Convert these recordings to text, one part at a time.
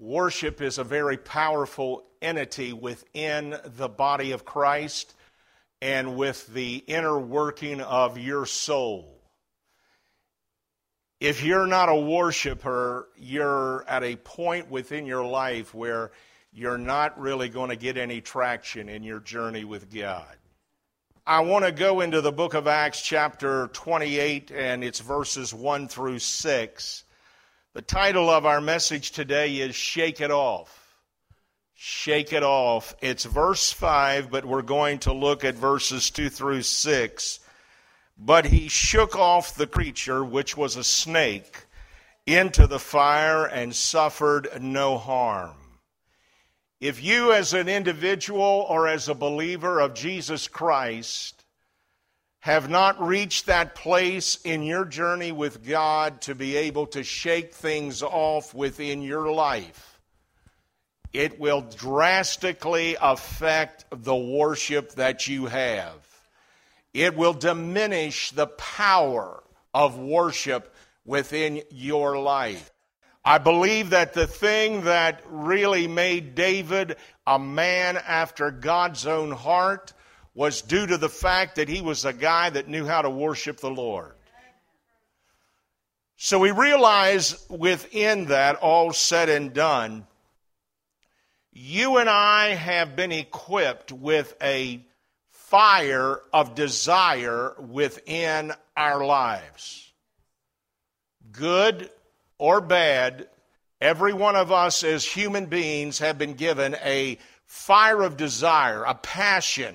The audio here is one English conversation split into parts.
Worship is a very powerful entity within the body of Christ and with the inner working of your soul. If you're not a worshiper, you're at a point within your life where you're not really going to get any traction in your journey with God. I want to go into the book of Acts, chapter 28, and it's verses 1 through 6. The title of our message today is Shake It Off. Shake It Off. It's verse 5, but we're going to look at verses 2 through 6. But he shook off the creature, which was a snake, into the fire and suffered no harm. If you, as an individual or as a believer of Jesus Christ, have not reached that place in your journey with God to be able to shake things off within your life, it will drastically affect the worship that you have it will diminish the power of worship within your life. I believe that the thing that really made David a man after God's own heart was due to the fact that he was a guy that knew how to worship the Lord. So we realize within that, all said and done, you and I have been equipped with a fire of desire within our lives. Good or bad, every one of us as human beings have been given a fire of desire, a passion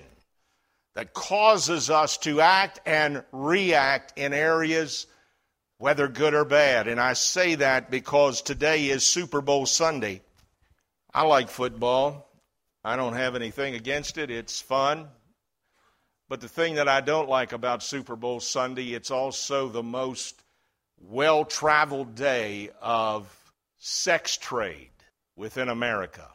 that causes us to act and react in areas, whether good or bad. And I say that because today is Super Bowl Sunday. I like football. I don't have anything against it. It's fun. But the thing that I don't like about Super Bowl Sunday, it's also the most well traveled day of sex trade within America.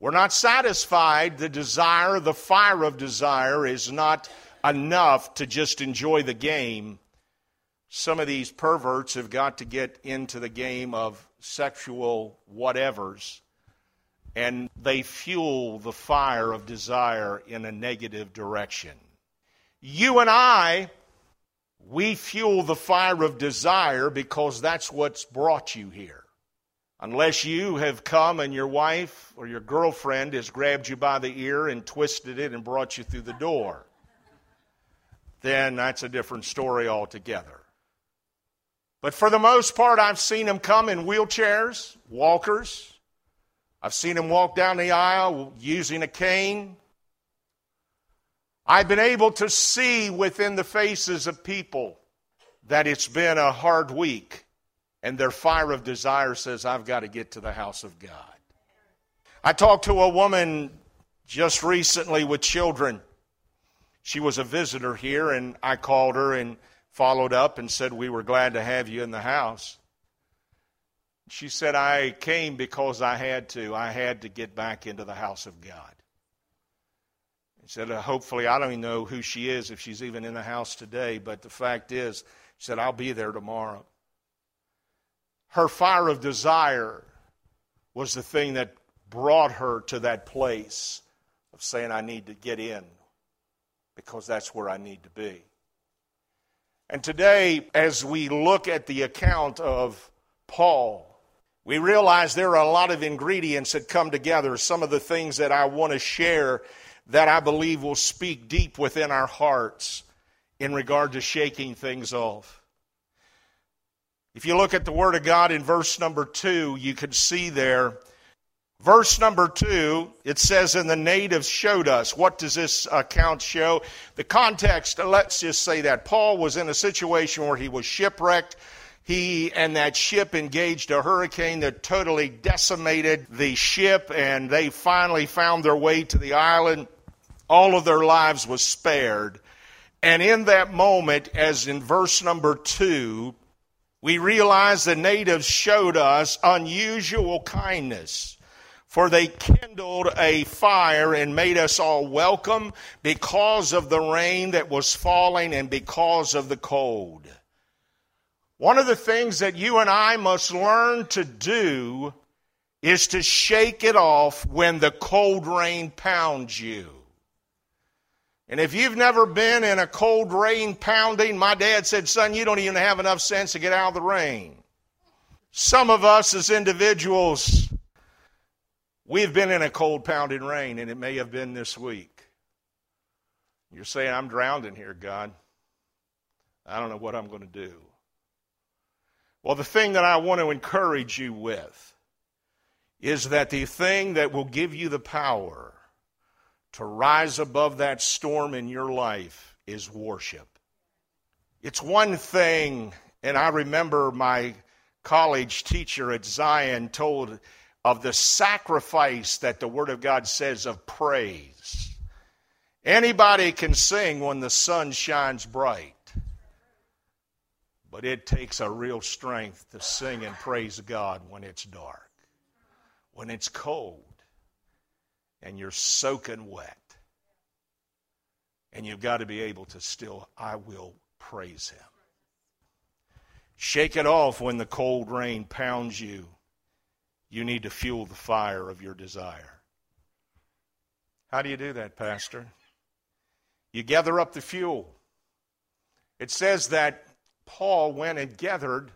We're not satisfied. The desire, the fire of desire, is not enough to just enjoy the game. Some of these perverts have got to get into the game of sexual whatevers and they fuel the fire of desire in a negative direction. You and I, we fuel the fire of desire because that's what's brought you here. Unless you have come and your wife or your girlfriend has grabbed you by the ear and twisted it and brought you through the door, then that's a different story altogether. But for the most part, I've seen them come in wheelchairs, walkers, I've seen them walk down the aisle using a cane. I've been able to see within the faces of people that it's been a hard week, and their fire of desire says, I've got to get to the house of God. I talked to a woman just recently with children. She was a visitor here, and I called her and followed up and said, We were glad to have you in the house. She said, I came because I had to. I had to get back into the house of God. She said, uh, hopefully, I don't even know who she is, if she's even in the house today, but the fact is, she said, I'll be there tomorrow. Her fire of desire was the thing that brought her to that place of saying, I need to get in because that's where I need to be. And today, as we look at the account of Paul, we realize there are a lot of ingredients that come together. Some of the things that I want to share that I believe will speak deep within our hearts in regard to shaking things off. If you look at the Word of God in verse number two, you can see there, verse number two, it says, And the natives showed us. What does this account show? The context, uh, let's just say that. Paul was in a situation where he was shipwrecked he and that ship engaged a hurricane that totally decimated the ship, and they finally found their way to the island. All of their lives was spared. And in that moment, as in verse number two, we realize the natives showed us unusual kindness. For they kindled a fire and made us all welcome because of the rain that was falling and because of the cold. One of the things that you and I must learn to do is to shake it off when the cold rain pounds you. And if you've never been in a cold rain pounding, my dad said, son, you don't even have enough sense to get out of the rain. Some of us as individuals, we've been in a cold pounding rain, and it may have been this week. You're saying, I'm drowned in here, God. I don't know what I'm going to do. Well, the thing that I want to encourage you with is that the thing that will give you the power to rise above that storm in your life is worship. It's one thing, and I remember my college teacher at Zion told of the sacrifice that the Word of God says of praise. Anybody can sing when the sun shines bright, but it takes a real strength to sing and praise God when it's dark, when it's cold, and you're soaking wet. And you've got to be able to still, I will praise Him. Shake it off when the cold rain pounds you. You need to fuel the fire of your desire. How do you do that, Pastor? You gather up the fuel. It says that Paul went and gathered,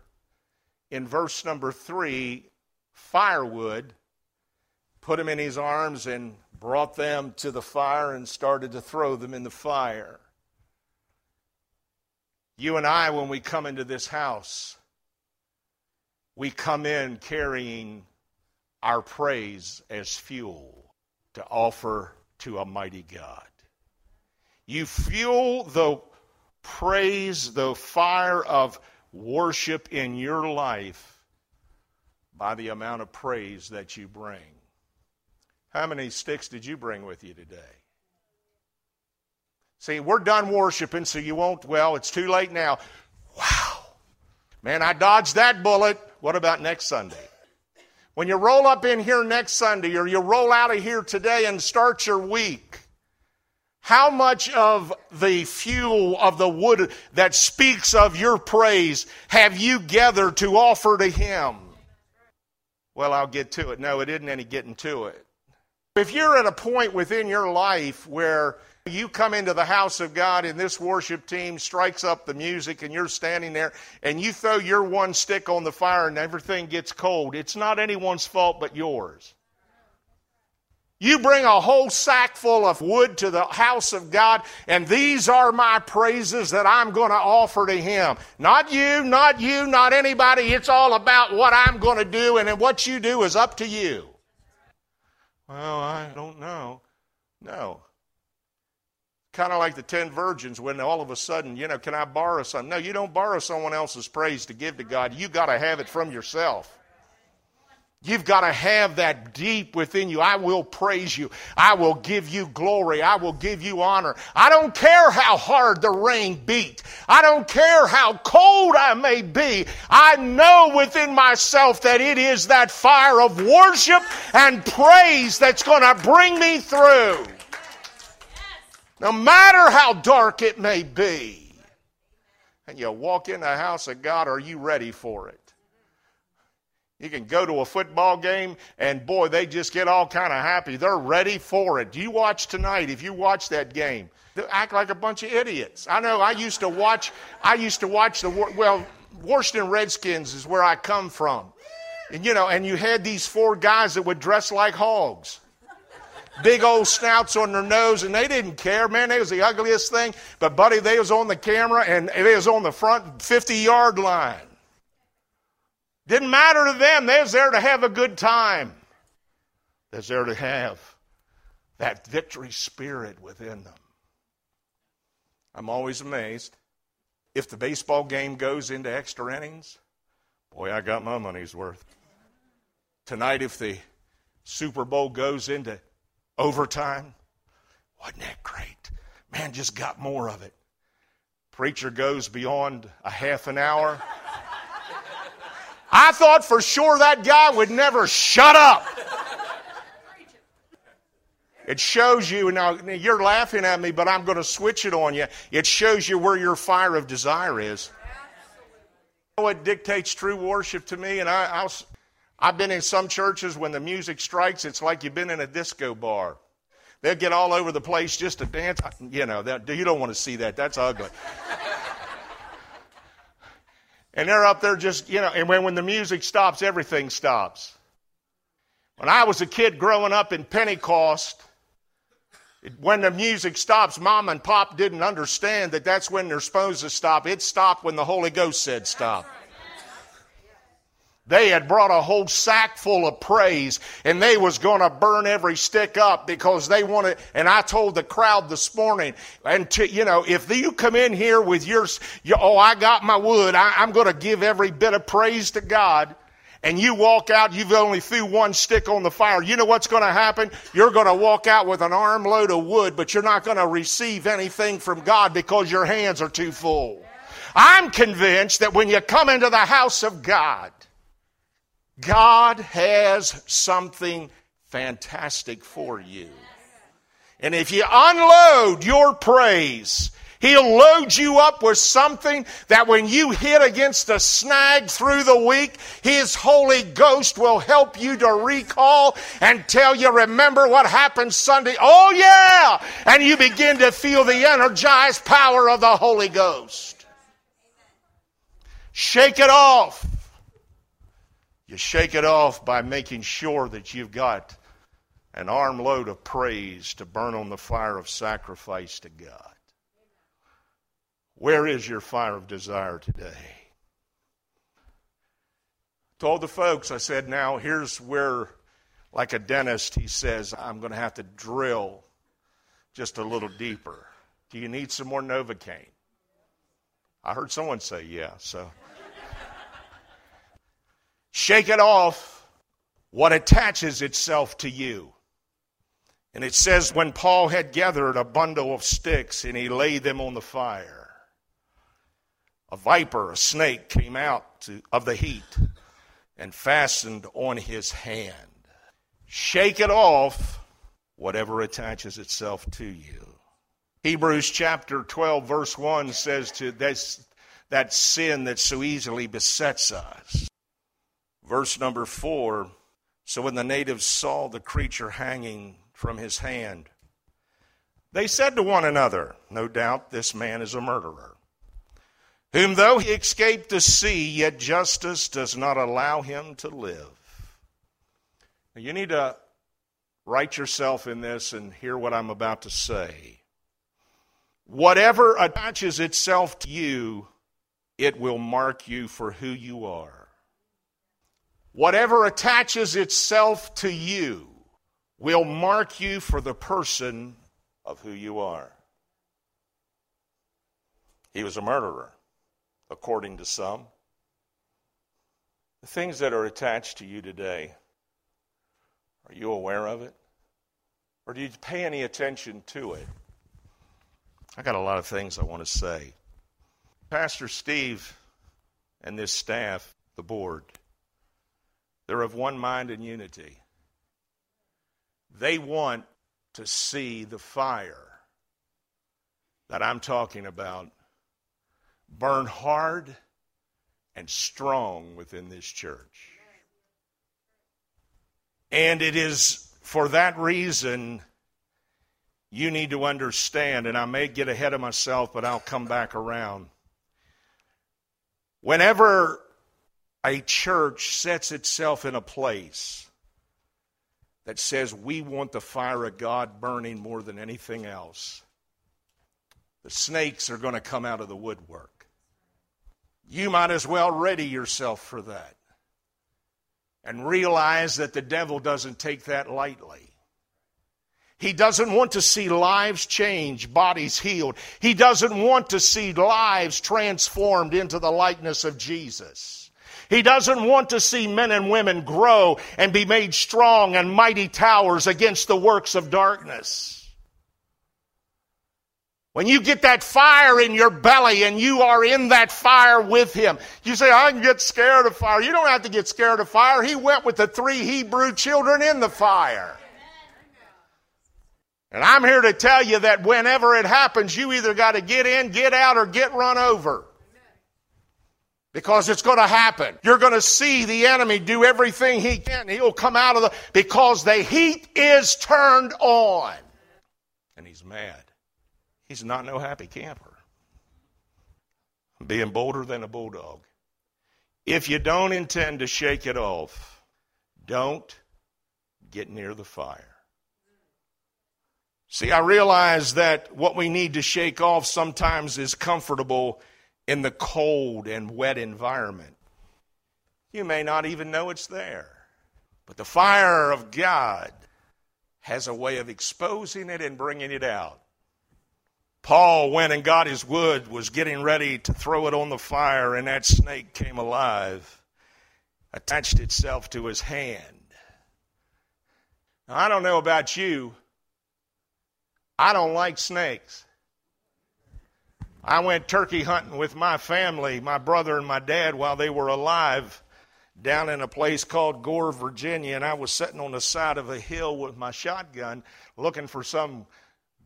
in verse number three, firewood put them in his arms and brought them to the fire and started to throw them in the fire. You and I, when we come into this house, we come in carrying our praise as fuel to offer to a mighty God. You fuel the praise, the fire of worship in your life by the amount of praise that you bring. How many sticks did you bring with you today? See, we're done worshiping, so you won't, well, it's too late now. Wow. Man, I dodged that bullet. What about next Sunday? When you roll up in here next Sunday or you roll out of here today and start your week, how much of the fuel of the wood that speaks of your praise have you gathered to offer to Him? Well, I'll get to it. No, it isn't any getting to it. If you're at a point within your life where you come into the house of God and this worship team strikes up the music and you're standing there and you throw your one stick on the fire and everything gets cold, it's not anyone's fault but yours. You bring a whole sack full of wood to the house of God, and these are my praises that I'm going to offer to Him. Not you, not you, not anybody. It's all about what I'm going to do, and what you do is up to you. Well, I don't know. No. Kind of like the ten virgins when all of a sudden, you know, can I borrow some? No, you don't borrow someone else's praise to give to God. You got to have it from yourself. You've got to have that deep within you. I will praise you. I will give you glory. I will give you honor. I don't care how hard the rain beat. I don't care how cold I may be. I know within myself that it is that fire of worship and praise that's going to bring me through. No matter how dark it may be. And you walk in the house of God, are you ready for it? You can go to a football game and boy, they just get all kind of happy. They're ready for it. You watch tonight, if you watch that game, they act like a bunch of idiots. I know I used to watch, I used to watch the, well, Washington Redskins is where I come from. And you know, and you had these four guys that would dress like hogs. Big old snouts on their nose, and they didn't care. Man, they was the ugliest thing. But buddy, they was on the camera and they was on the front 50 yard line. Didn't matter to them. They was there to have a good time. They was there to have that victory spirit within them. I'm always amazed. If the baseball game goes into extra innings, boy, I got my money's worth. Tonight, if the Super Bowl goes into overtime, wasn't that great? Man, just got more of it. Preacher goes beyond a half an hour. I thought for sure that guy would never shut up. It shows you, now you're laughing at me, but I'm going to switch it on you. It shows you where your fire of desire is. You know what dictates true worship to me? And I, I'll, I've been in some churches when the music strikes, it's like you've been in a disco bar. They'll get all over the place just to dance. You know, that, you don't want to see that. That's ugly. And they're up there just, you know, and when, when the music stops, everything stops. When I was a kid growing up in Pentecost, when the music stops, mom and pop didn't understand that that's when they're supposed to stop. It stopped when the Holy Ghost said stop. They had brought a whole sack full of praise and they was going to burn every stick up because they wanted, and I told the crowd this morning, and to, you know, if you come in here with your, your oh, I got my wood, I, I'm going to give every bit of praise to God and you walk out, you've only threw one stick on the fire. You know what's going to happen? You're going to walk out with an armload of wood, but you're not going to receive anything from God because your hands are too full. I'm convinced that when you come into the house of God, God has something fantastic for you. And if you unload your praise, He'll load you up with something that when you hit against a snag through the week, His Holy Ghost will help you to recall and tell you, remember what happened Sunday? Oh yeah! And you begin to feel the energized power of the Holy Ghost. Shake it off. You shake it off by making sure that you've got an armload of praise to burn on the fire of sacrifice to God. Where is your fire of desire today? Told the folks, I said, now here's where, like a dentist, he says, I'm going to have to drill just a little deeper. Do you need some more Novocaine? I heard someone say, yeah, so. Shake it off what attaches itself to you. And it says, when Paul had gathered a bundle of sticks and he laid them on the fire, a viper, a snake, came out to, of the heat and fastened on his hand. Shake it off, whatever attaches itself to you. Hebrews chapter 12, verse 1 says to this, that sin that so easily besets us. Verse number four So when the natives saw the creature hanging from his hand, they said to one another, No doubt this man is a murderer, whom though he escaped the sea, yet justice does not allow him to live. Now you need to write yourself in this and hear what I'm about to say. Whatever attaches itself to you, it will mark you for who you are. Whatever attaches itself to you will mark you for the person of who you are. He was a murderer, according to some. The things that are attached to you today, are you aware of it? Or do you pay any attention to it? I got a lot of things I want to say. Pastor Steve and this staff, the board, they're of one mind and unity. They want to see the fire that I'm talking about burn hard and strong within this church. And it is for that reason you need to understand, and I may get ahead of myself, but I'll come back around. Whenever a church sets itself in a place that says we want the fire of God burning more than anything else, the snakes are going to come out of the woodwork. You might as well ready yourself for that and realize that the devil doesn't take that lightly. He doesn't want to see lives change, bodies healed. He doesn't want to see lives transformed into the likeness of Jesus. He doesn't want to see men and women grow and be made strong and mighty towers against the works of darkness. When you get that fire in your belly and you are in that fire with him, you say, I can get scared of fire. You don't have to get scared of fire. He went with the three Hebrew children in the fire. And I'm here to tell you that whenever it happens, you either got to get in, get out, or get run over. Because it's going to happen. You're going to see the enemy do everything he can. He'll come out of the, because the heat is turned on. And he's mad. He's not no happy camper. Being bolder than a bulldog. If you don't intend to shake it off, don't get near the fire. See, I realize that what we need to shake off sometimes is comfortable in the cold and wet environment. You may not even know it's there. But the fire of God has a way of exposing it and bringing it out. Paul went and got his wood, was getting ready to throw it on the fire, and that snake came alive, attached itself to his hand. Now, I don't know about you. I don't like snakes. I went turkey hunting with my family, my brother and my dad, while they were alive down in a place called Gore, Virginia, and I was sitting on the side of a hill with my shotgun looking for some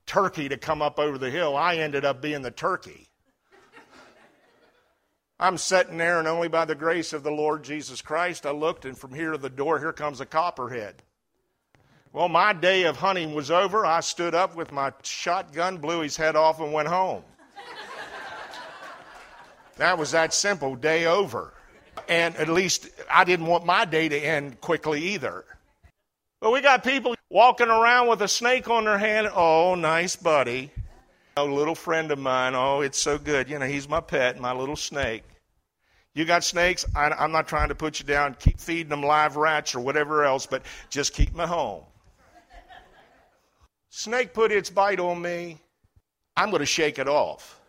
turkey to come up over the hill. I ended up being the turkey. I'm sitting there, and only by the grace of the Lord Jesus Christ, I looked, and from here to the door, here comes a copperhead. Well, my day of hunting was over. I stood up with my shotgun, blew his head off, and went home. That was that simple, day over. And at least I didn't want my day to end quickly either. But we got people walking around with a snake on their hand. Oh, nice buddy. A little friend of mine. Oh, it's so good. You know, he's my pet, my little snake. You got snakes? I, am not trying to put you down. Keep feeding them live rats or whatever else, but just keep them at home. Snake put its bite on me. I'm going to shake it off.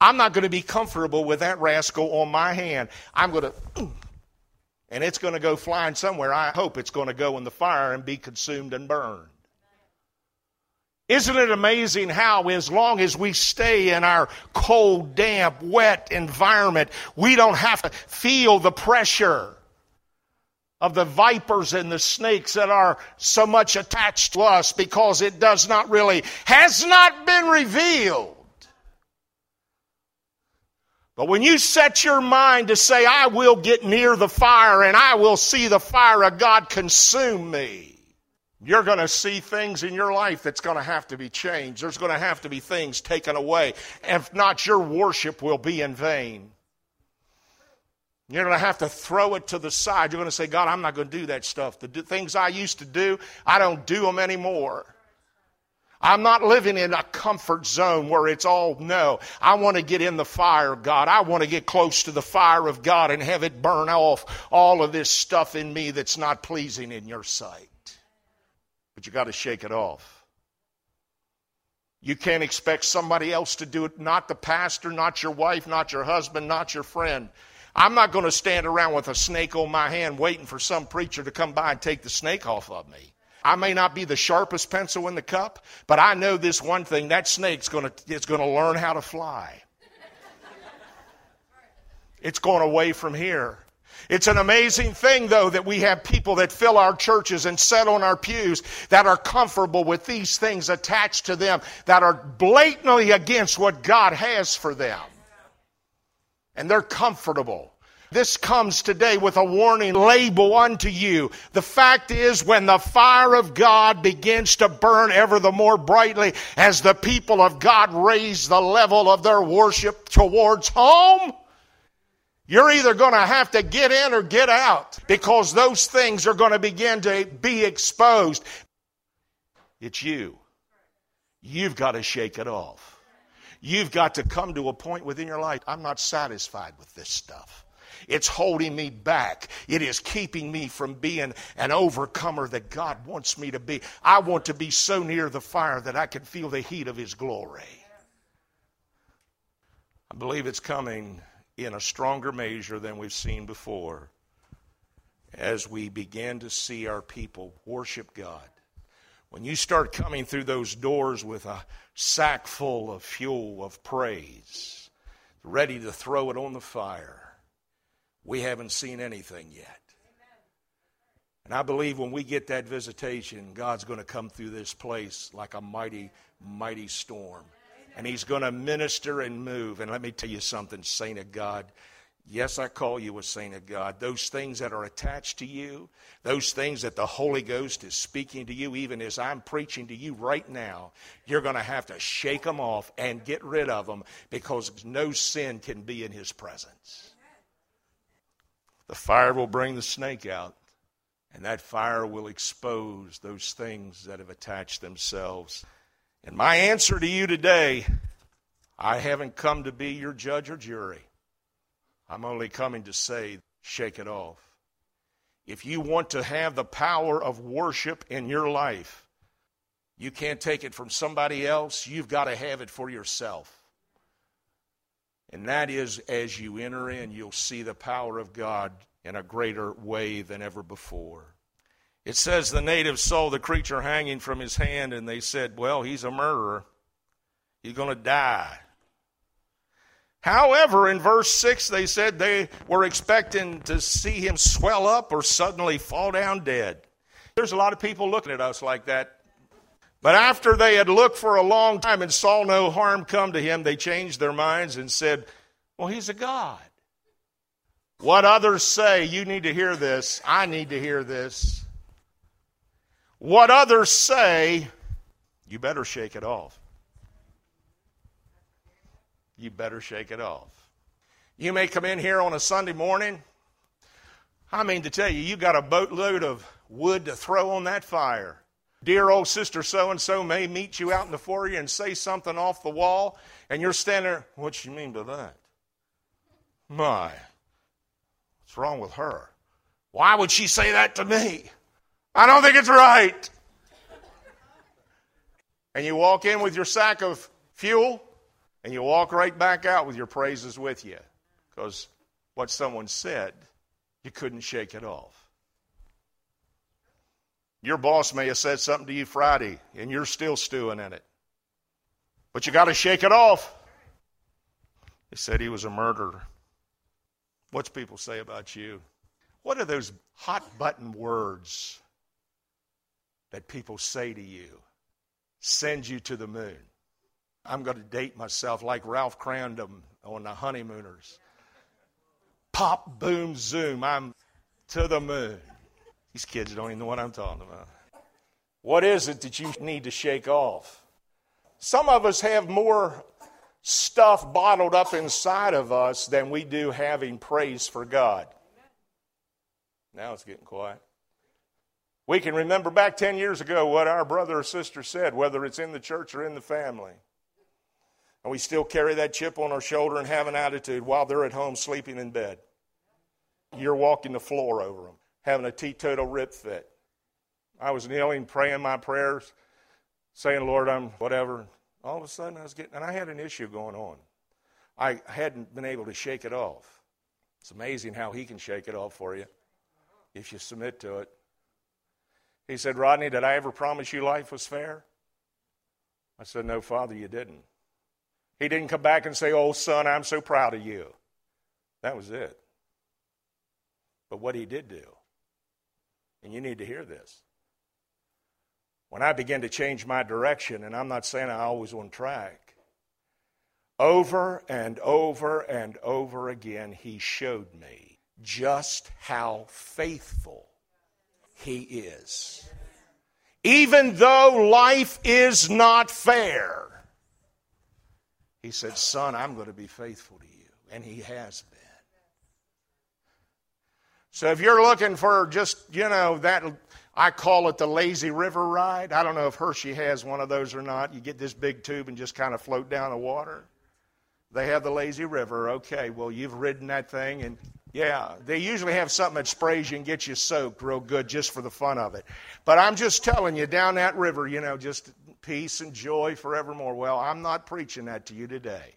I'm not going to be comfortable with that rascal on my hand. I'm going to, and it's going to go flying somewhere. I hope it's going to go in the fire and be consumed and burned. Isn't it amazing how, as long as we stay in our cold, damp, wet environment, we don't have to feel the pressure of the vipers and the snakes that are so much attached to us because it does not really, has not been revealed but when you set your mind to say, I will get near the fire and I will see the fire of God consume me, you're going to see things in your life that's going to have to be changed. There's going to have to be things taken away. If not, your worship will be in vain. You're going to have to throw it to the side. You're going to say, God, I'm not going to do that stuff. The things I used to do, I don't do them anymore. I'm not living in a comfort zone where it's all no. I want to get in the fire of God. I want to get close to the fire of God and have it burn off all of this stuff in me that's not pleasing in your sight. But you got to shake it off. You can't expect somebody else to do it, not the pastor, not your wife, not your husband, not your friend. I'm not going to stand around with a snake on my hand waiting for some preacher to come by and take the snake off of me. I may not be the sharpest pencil in the cup, but I know this one thing that snake's going to, learn how to fly. It's going away from here. It's an amazing thing, though, that we have people that fill our churches and sit on our pews that are comfortable with these things attached to them, that are blatantly against what God has for them. And they're comfortable. This comes today with a warning label unto you. The fact is, when the fire of God begins to burn ever the more brightly as the people of God raise the level of their worship towards home, you're either going to have to get in or get out because those things are going to begin to be exposed. It's you. You've got to shake it off. You've got to come to a point within your life. I'm not satisfied with this stuff. It's holding me back. It is keeping me from being an overcomer that God wants me to be. I want to be so near the fire that I can feel the heat of His glory. I believe it's coming in a stronger measure than we've seen before as we begin to see our people worship God. When you start coming through those doors with a sack full of fuel of praise, ready to throw it on the fire, we haven't seen anything yet. And I believe when we get that visitation, God's going to come through this place like a mighty, mighty storm. And He's going to minister and move. And let me tell you something, saint of God, Yes, I call you a saint of God. Those things that are attached to you, those things that the Holy Ghost is speaking to you, even as I'm preaching to you right now, you're going to have to shake them off and get rid of them because no sin can be in His presence. The fire will bring the snake out, and that fire will expose those things that have attached themselves. And my answer to you today I haven't come to be your judge or jury. I'm only coming to say, shake it off. If you want to have the power of worship in your life, you can't take it from somebody else. You've got to have it for yourself. And that is as you enter in, you'll see the power of God in a greater way than ever before. It says the natives saw the creature hanging from his hand and they said, Well, he's a murderer. He's going to die. However, in verse 6, they said they were expecting to see him swell up or suddenly fall down dead. There's a lot of people looking at us like that. But after they had looked for a long time and saw no harm come to him, they changed their minds and said, Well, he's a God. What others say, you need to hear this. I need to hear this. What others say, you better shake it off you better shake it off. You may come in here on a Sunday morning. I mean to tell you, you got a boatload of wood to throw on that fire. Dear old sister so and so may meet you out in the foyer and say something off the wall, and you're standing there. What you mean by that? My, what's wrong with her? Why would she say that to me? I don't think it's right. And you walk in with your sack of fuel, and you walk right back out with your praises with you because what someone said, you couldn't shake it off. Your boss may have said something to you Friday and you're still stewing in it. But you got to shake it off. They said he was a murderer. What's people say about you? What are those hot button words that people say to you? Send you to the moon. I'm going to date myself like Ralph Kramden on the honeymooners. Pop, boom, zoom. I'm to the moon. These kids don't even know what I'm talking about. What is it that you need to shake off? Some of us have more stuff bottled up inside of us than we do having praise for God. Now it's getting quiet. We can remember back 10 years ago what our brother or sister said, whether it's in the church or in the family. And we still carry that chip on our shoulder and have an attitude while they're at home sleeping in bed. You're walking the floor over them, having a teetotal rip fit. I was kneeling, praying my prayers, saying, Lord, I'm whatever. All of a sudden, I was getting, and I had an issue going on. I hadn't been able to shake it off. It's amazing how He can shake it off for you if you submit to it. He said, Rodney, did I ever promise you life was fair? I said, No, Father, you didn't. He didn't come back and say, Oh, son, I'm so proud of you. That was it. But what he did do, and you need to hear this. When I began to change my direction, and I'm not saying I always on track, over and over and over again, he showed me just how faithful he is. Even though life is not fair, he said, Son, I'm going to be faithful to you. And he has been. So if you're looking for just, you know, that, I call it the lazy river ride. I don't know if Hershey has one of those or not. You get this big tube and just kind of float down the water. They have the lazy river. Okay, well, you've ridden that thing and yeah, they usually have something that sprays you and gets you soaked real good just for the fun of it. But I'm just telling you, down that river, you know, just peace and joy forevermore. Well, I'm not preaching that to you today.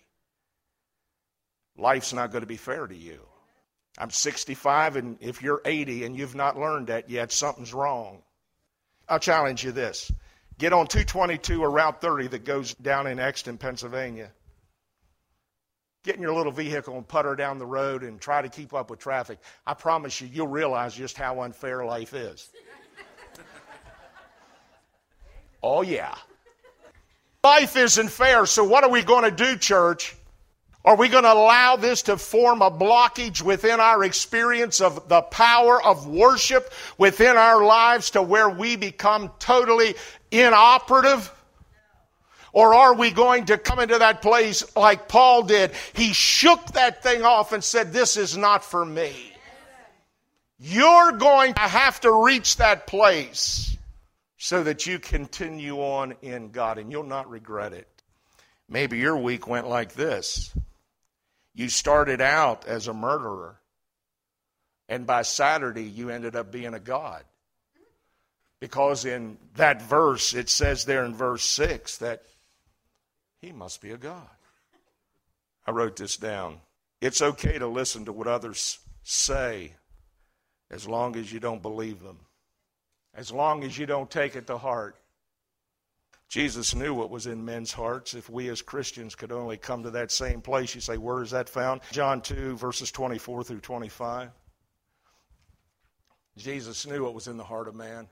Life's not going to be fair to you. I'm 65, and if you're 80 and you've not learned that yet, something's wrong. I'll challenge you this get on 222 or Route 30 that goes down in Exton, Pennsylvania. Get in your little vehicle and putter down the road and try to keep up with traffic. I promise you, you'll realize just how unfair life is. oh, yeah. Life isn't fair, so what are we going to do, church? Are we going to allow this to form a blockage within our experience of the power of worship within our lives to where we become totally inoperative? Or are we going to come into that place like Paul did? He shook that thing off and said, This is not for me. You're going to have to reach that place so that you continue on in God and you'll not regret it. Maybe your week went like this. You started out as a murderer, and by Saturday, you ended up being a God. Because in that verse, it says there in verse 6 that he must be a God. I wrote this down. It's okay to listen to what others say as long as you don't believe them, as long as you don't take it to heart. Jesus knew what was in men's hearts. If we as Christians could only come to that same place, you say, where is that found? John 2, verses 24 through 25. Jesus knew what was in the heart of man.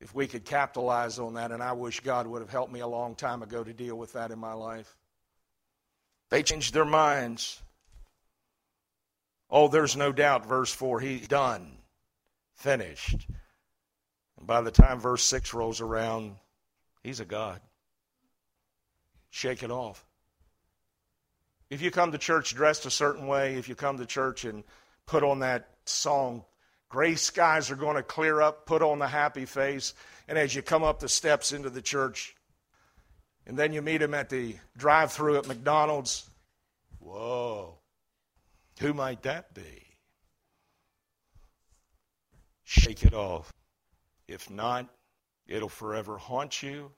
If we could capitalize on that, and I wish God would have helped me a long time ago to deal with that in my life. They changed their minds. Oh, there's no doubt, verse 4, he's done, finished. And by the time verse 6 rolls around, He's a God. Shake it off. If you come to church dressed a certain way, if you come to church and put on that song, Gray skies are going to clear up, put on the happy face, and as you come up the steps into the church, and then you meet him at the drive through at McDonald's, whoa, who might that be? Shake it off. If not, It'll forever haunt you,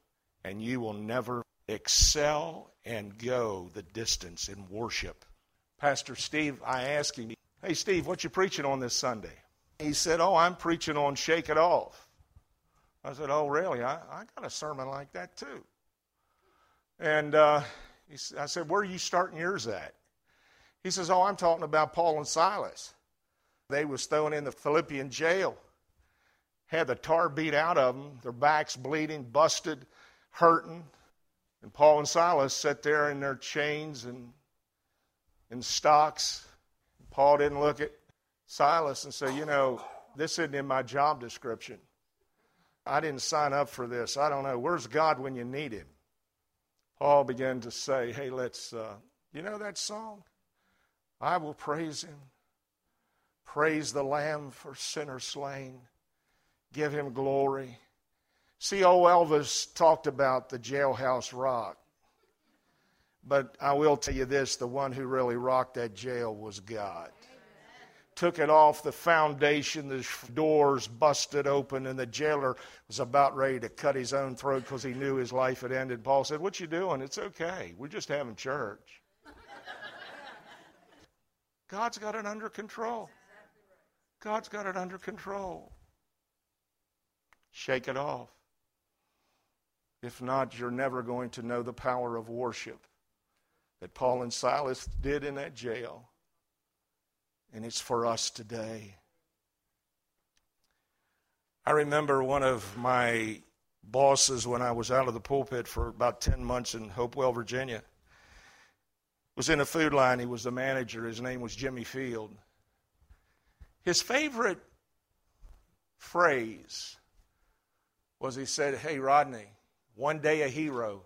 and you will never excel and go the distance in worship. Pastor Steve, I asked him, Hey, Steve, what you preaching on this Sunday? He said, Oh, I'm preaching on Shake It Off. I said, Oh, really? I, I got a sermon like that too. And uh, he, I said, Where are you starting yours at? He says, Oh, I'm talking about Paul and Silas. They was thrown in the Philippian jail had the tar beat out of them, their backs bleeding, busted, hurting. And Paul and Silas sat there in their chains and in stocks. Paul didn't look at Silas and say, You know, this isn't in my job description. I didn't sign up for this. I don't know. Where's God when you need him? Paul began to say, Hey, let's, uh, you know that song? I will praise him. Praise the Lamb for sinners slain. Give him glory. See, old Elvis talked about the jailhouse rock. But I will tell you this the one who really rocked that jail was God. Took it off the foundation, the doors busted open, and the jailer was about ready to cut his own throat because he knew his life had ended. Paul said, What you doing? It's okay. We're just having church. God's got it under control. God's got it under control. Shake it off. If not, you're never going to know the power of worship that Paul and Silas did in that jail. And it's for us today. I remember one of my bosses when I was out of the pulpit for about 10 months in Hopewell, Virginia. Was in a food line. He was the manager. His name was Jimmy Field. His favorite phrase was he said, Hey, Rodney, one day a hero,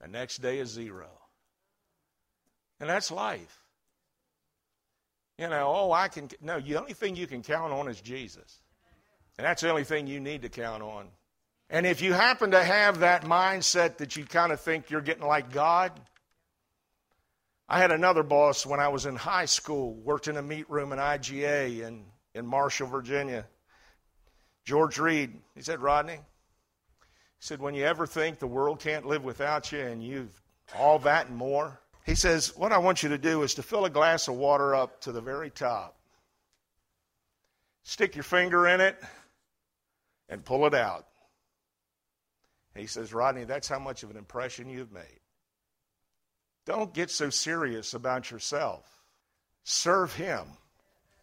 the next day a zero. And that's life. You know, oh, I can. No, the only thing you can count on is Jesus. And that's the only thing you need to count on. And if you happen to have that mindset that you kind of think you're getting like God, I had another boss when I was in high school, worked in a meat room in IGA in, in Marshall, Virginia. George Reed, he said, Rodney, he said, when you ever think the world can't live without you and you've all that and more, he says, what I want you to do is to fill a glass of water up to the very top, stick your finger in it, and pull it out. he says, Rodney, that's how much of an impression you've made. Don't get so serious about yourself. Serve Him.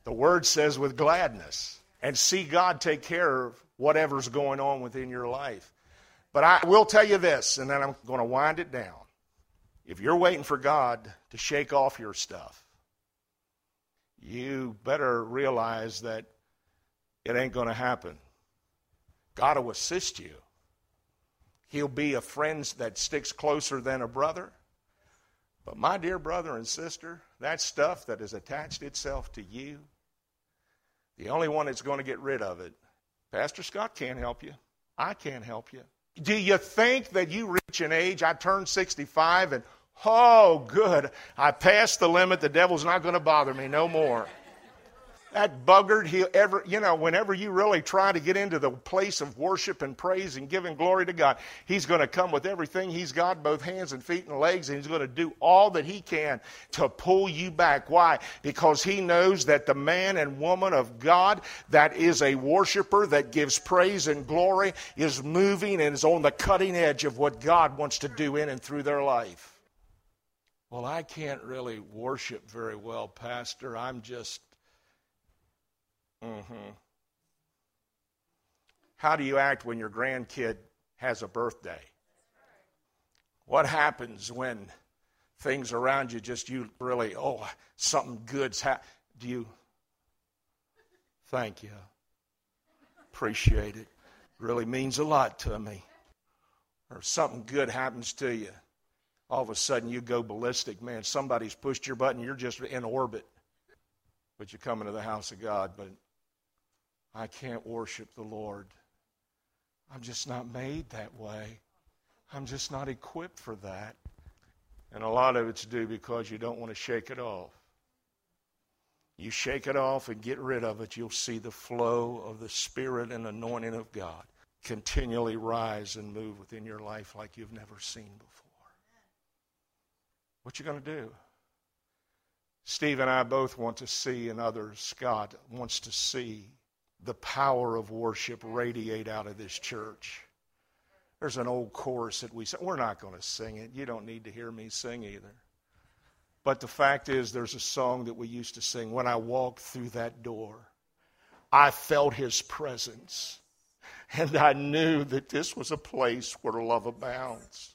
The Word says with gladness and see God take care of whatever's going on within your life. But I will tell you this, and then I'm going to wind it down. If you're waiting for God to shake off your stuff, you better realize that it ain't going to happen. God will assist you. He'll be a friend that sticks closer than a brother. But my dear brother and sister, that stuff that has attached itself to you, the only one that's going to get rid of it, Pastor Scott can't help you. I can't help you. Do you think that you reach an age, I turned 65 and, oh, good, I passed the limit, the devil's not going to bother me no more. That buggard, he ever, you know, whenever you really try to get into the place of worship and praise and giving glory to God, he's going to come with everything he's got, both hands and feet and legs, and he's going to do all that he can to pull you back. Why? Because he knows that the man and woman of God that is a worshiper that gives praise and glory is moving and is on the cutting edge of what God wants to do in and through their life. Well, I can't really worship very well, Pastor. I'm just Mm-hmm. How do you act when your grandkid has a birthday? What happens when things around you just you really, oh, something good's happened? Do you? Thank you. Appreciate it. Really means a lot to me. Or something good happens to you. All of a sudden you go ballistic, man. Somebody's pushed your button, you're just in orbit. But you come into the house of God, but I can't worship the Lord. I'm just not made that way. I'm just not equipped for that. And a lot of it's due because you don't want to shake it off. You shake it off and get rid of it, you'll see the flow of the Spirit and anointing of God continually rise and move within your life like you've never seen before. What you going to do? Steve and I both want to see, and others, Scott wants to see the power of worship radiate out of this church. There's an old chorus that we sing. We're not going to sing it. You don't need to hear me sing either. But the fact is, there's a song that we used to sing. When I walked through that door, I felt his presence. And I knew that this was a place where love abounds.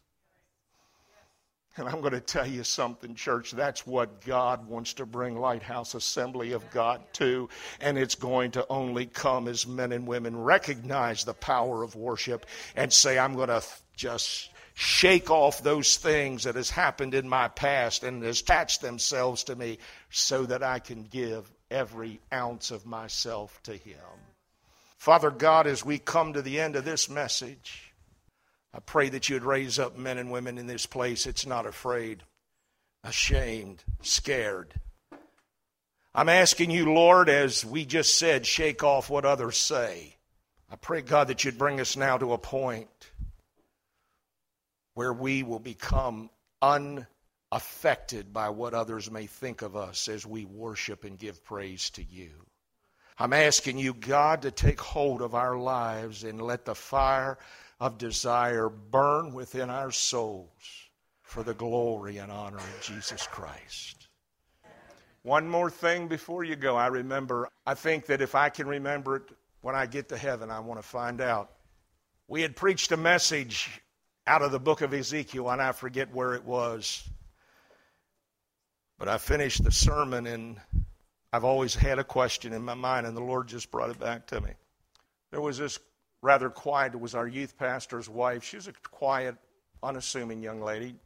And I'm going to tell you something, church. That's what God wants to bring Lighthouse Assembly of God to. And it's going to only come as men and women recognize the power of worship and say, I'm going to just shake off those things that has happened in my past and has attached themselves to me so that I can give every ounce of myself to Him. Father God, as we come to the end of this message, I pray that you would raise up men and women in this place that's not afraid, ashamed, scared. I'm asking you, Lord, as we just said, shake off what others say. I pray, God, that you'd bring us now to a point where we will become unaffected by what others may think of us as we worship and give praise to you. I'm asking you, God, to take hold of our lives and let the fire of desire burn within our souls for the glory and honor of Jesus Christ. One more thing before you go. I remember, I think that if I can remember it when I get to heaven, I want to find out. We had preached a message out of the book of Ezekiel, and I forget where it was. But I finished the sermon, and I've always had a question in my mind, and the Lord just brought it back to me. There was this rather quiet it was our youth pastor's wife. She was a quiet, unassuming young lady.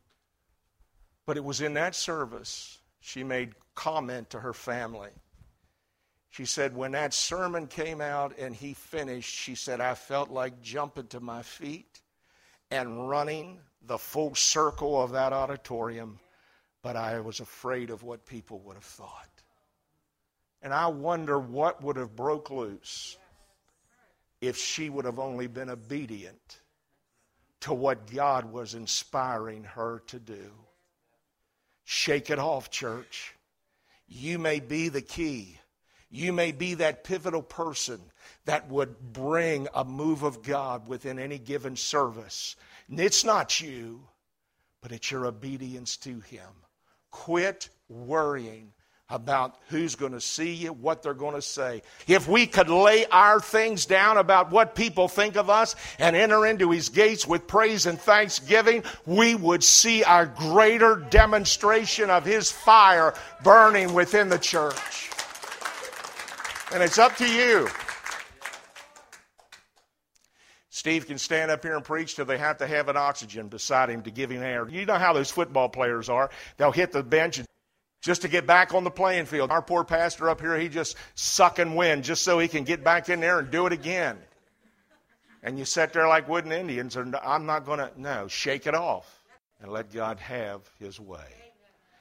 But it was in that service she made comment to her family. She said, when that sermon came out and he finished, she said, I felt like jumping to my feet and running the full circle of that auditorium, but I was afraid of what people would have thought. And I wonder what would have broke loose if she would have only been obedient to what God was inspiring her to do. Shake it off, church. You may be the key. You may be that pivotal person that would bring a move of God within any given service. And it's not you, but it's your obedience to Him. Quit worrying about who's going to see you, what they're going to say. If we could lay our things down about what people think of us and enter into His gates with praise and thanksgiving, we would see a greater demonstration of His fire burning within the church. And it's up to you. Steve can stand up here and preach till they have to have an oxygen beside him to give him air. You know how those football players are. They'll hit the bench just to get back on the playing field. Our poor pastor up here, he just sucking wind just so he can get back in there and do it again. And you sit there like wooden Indians, and I'm not going to, no, shake it off and let God have his way.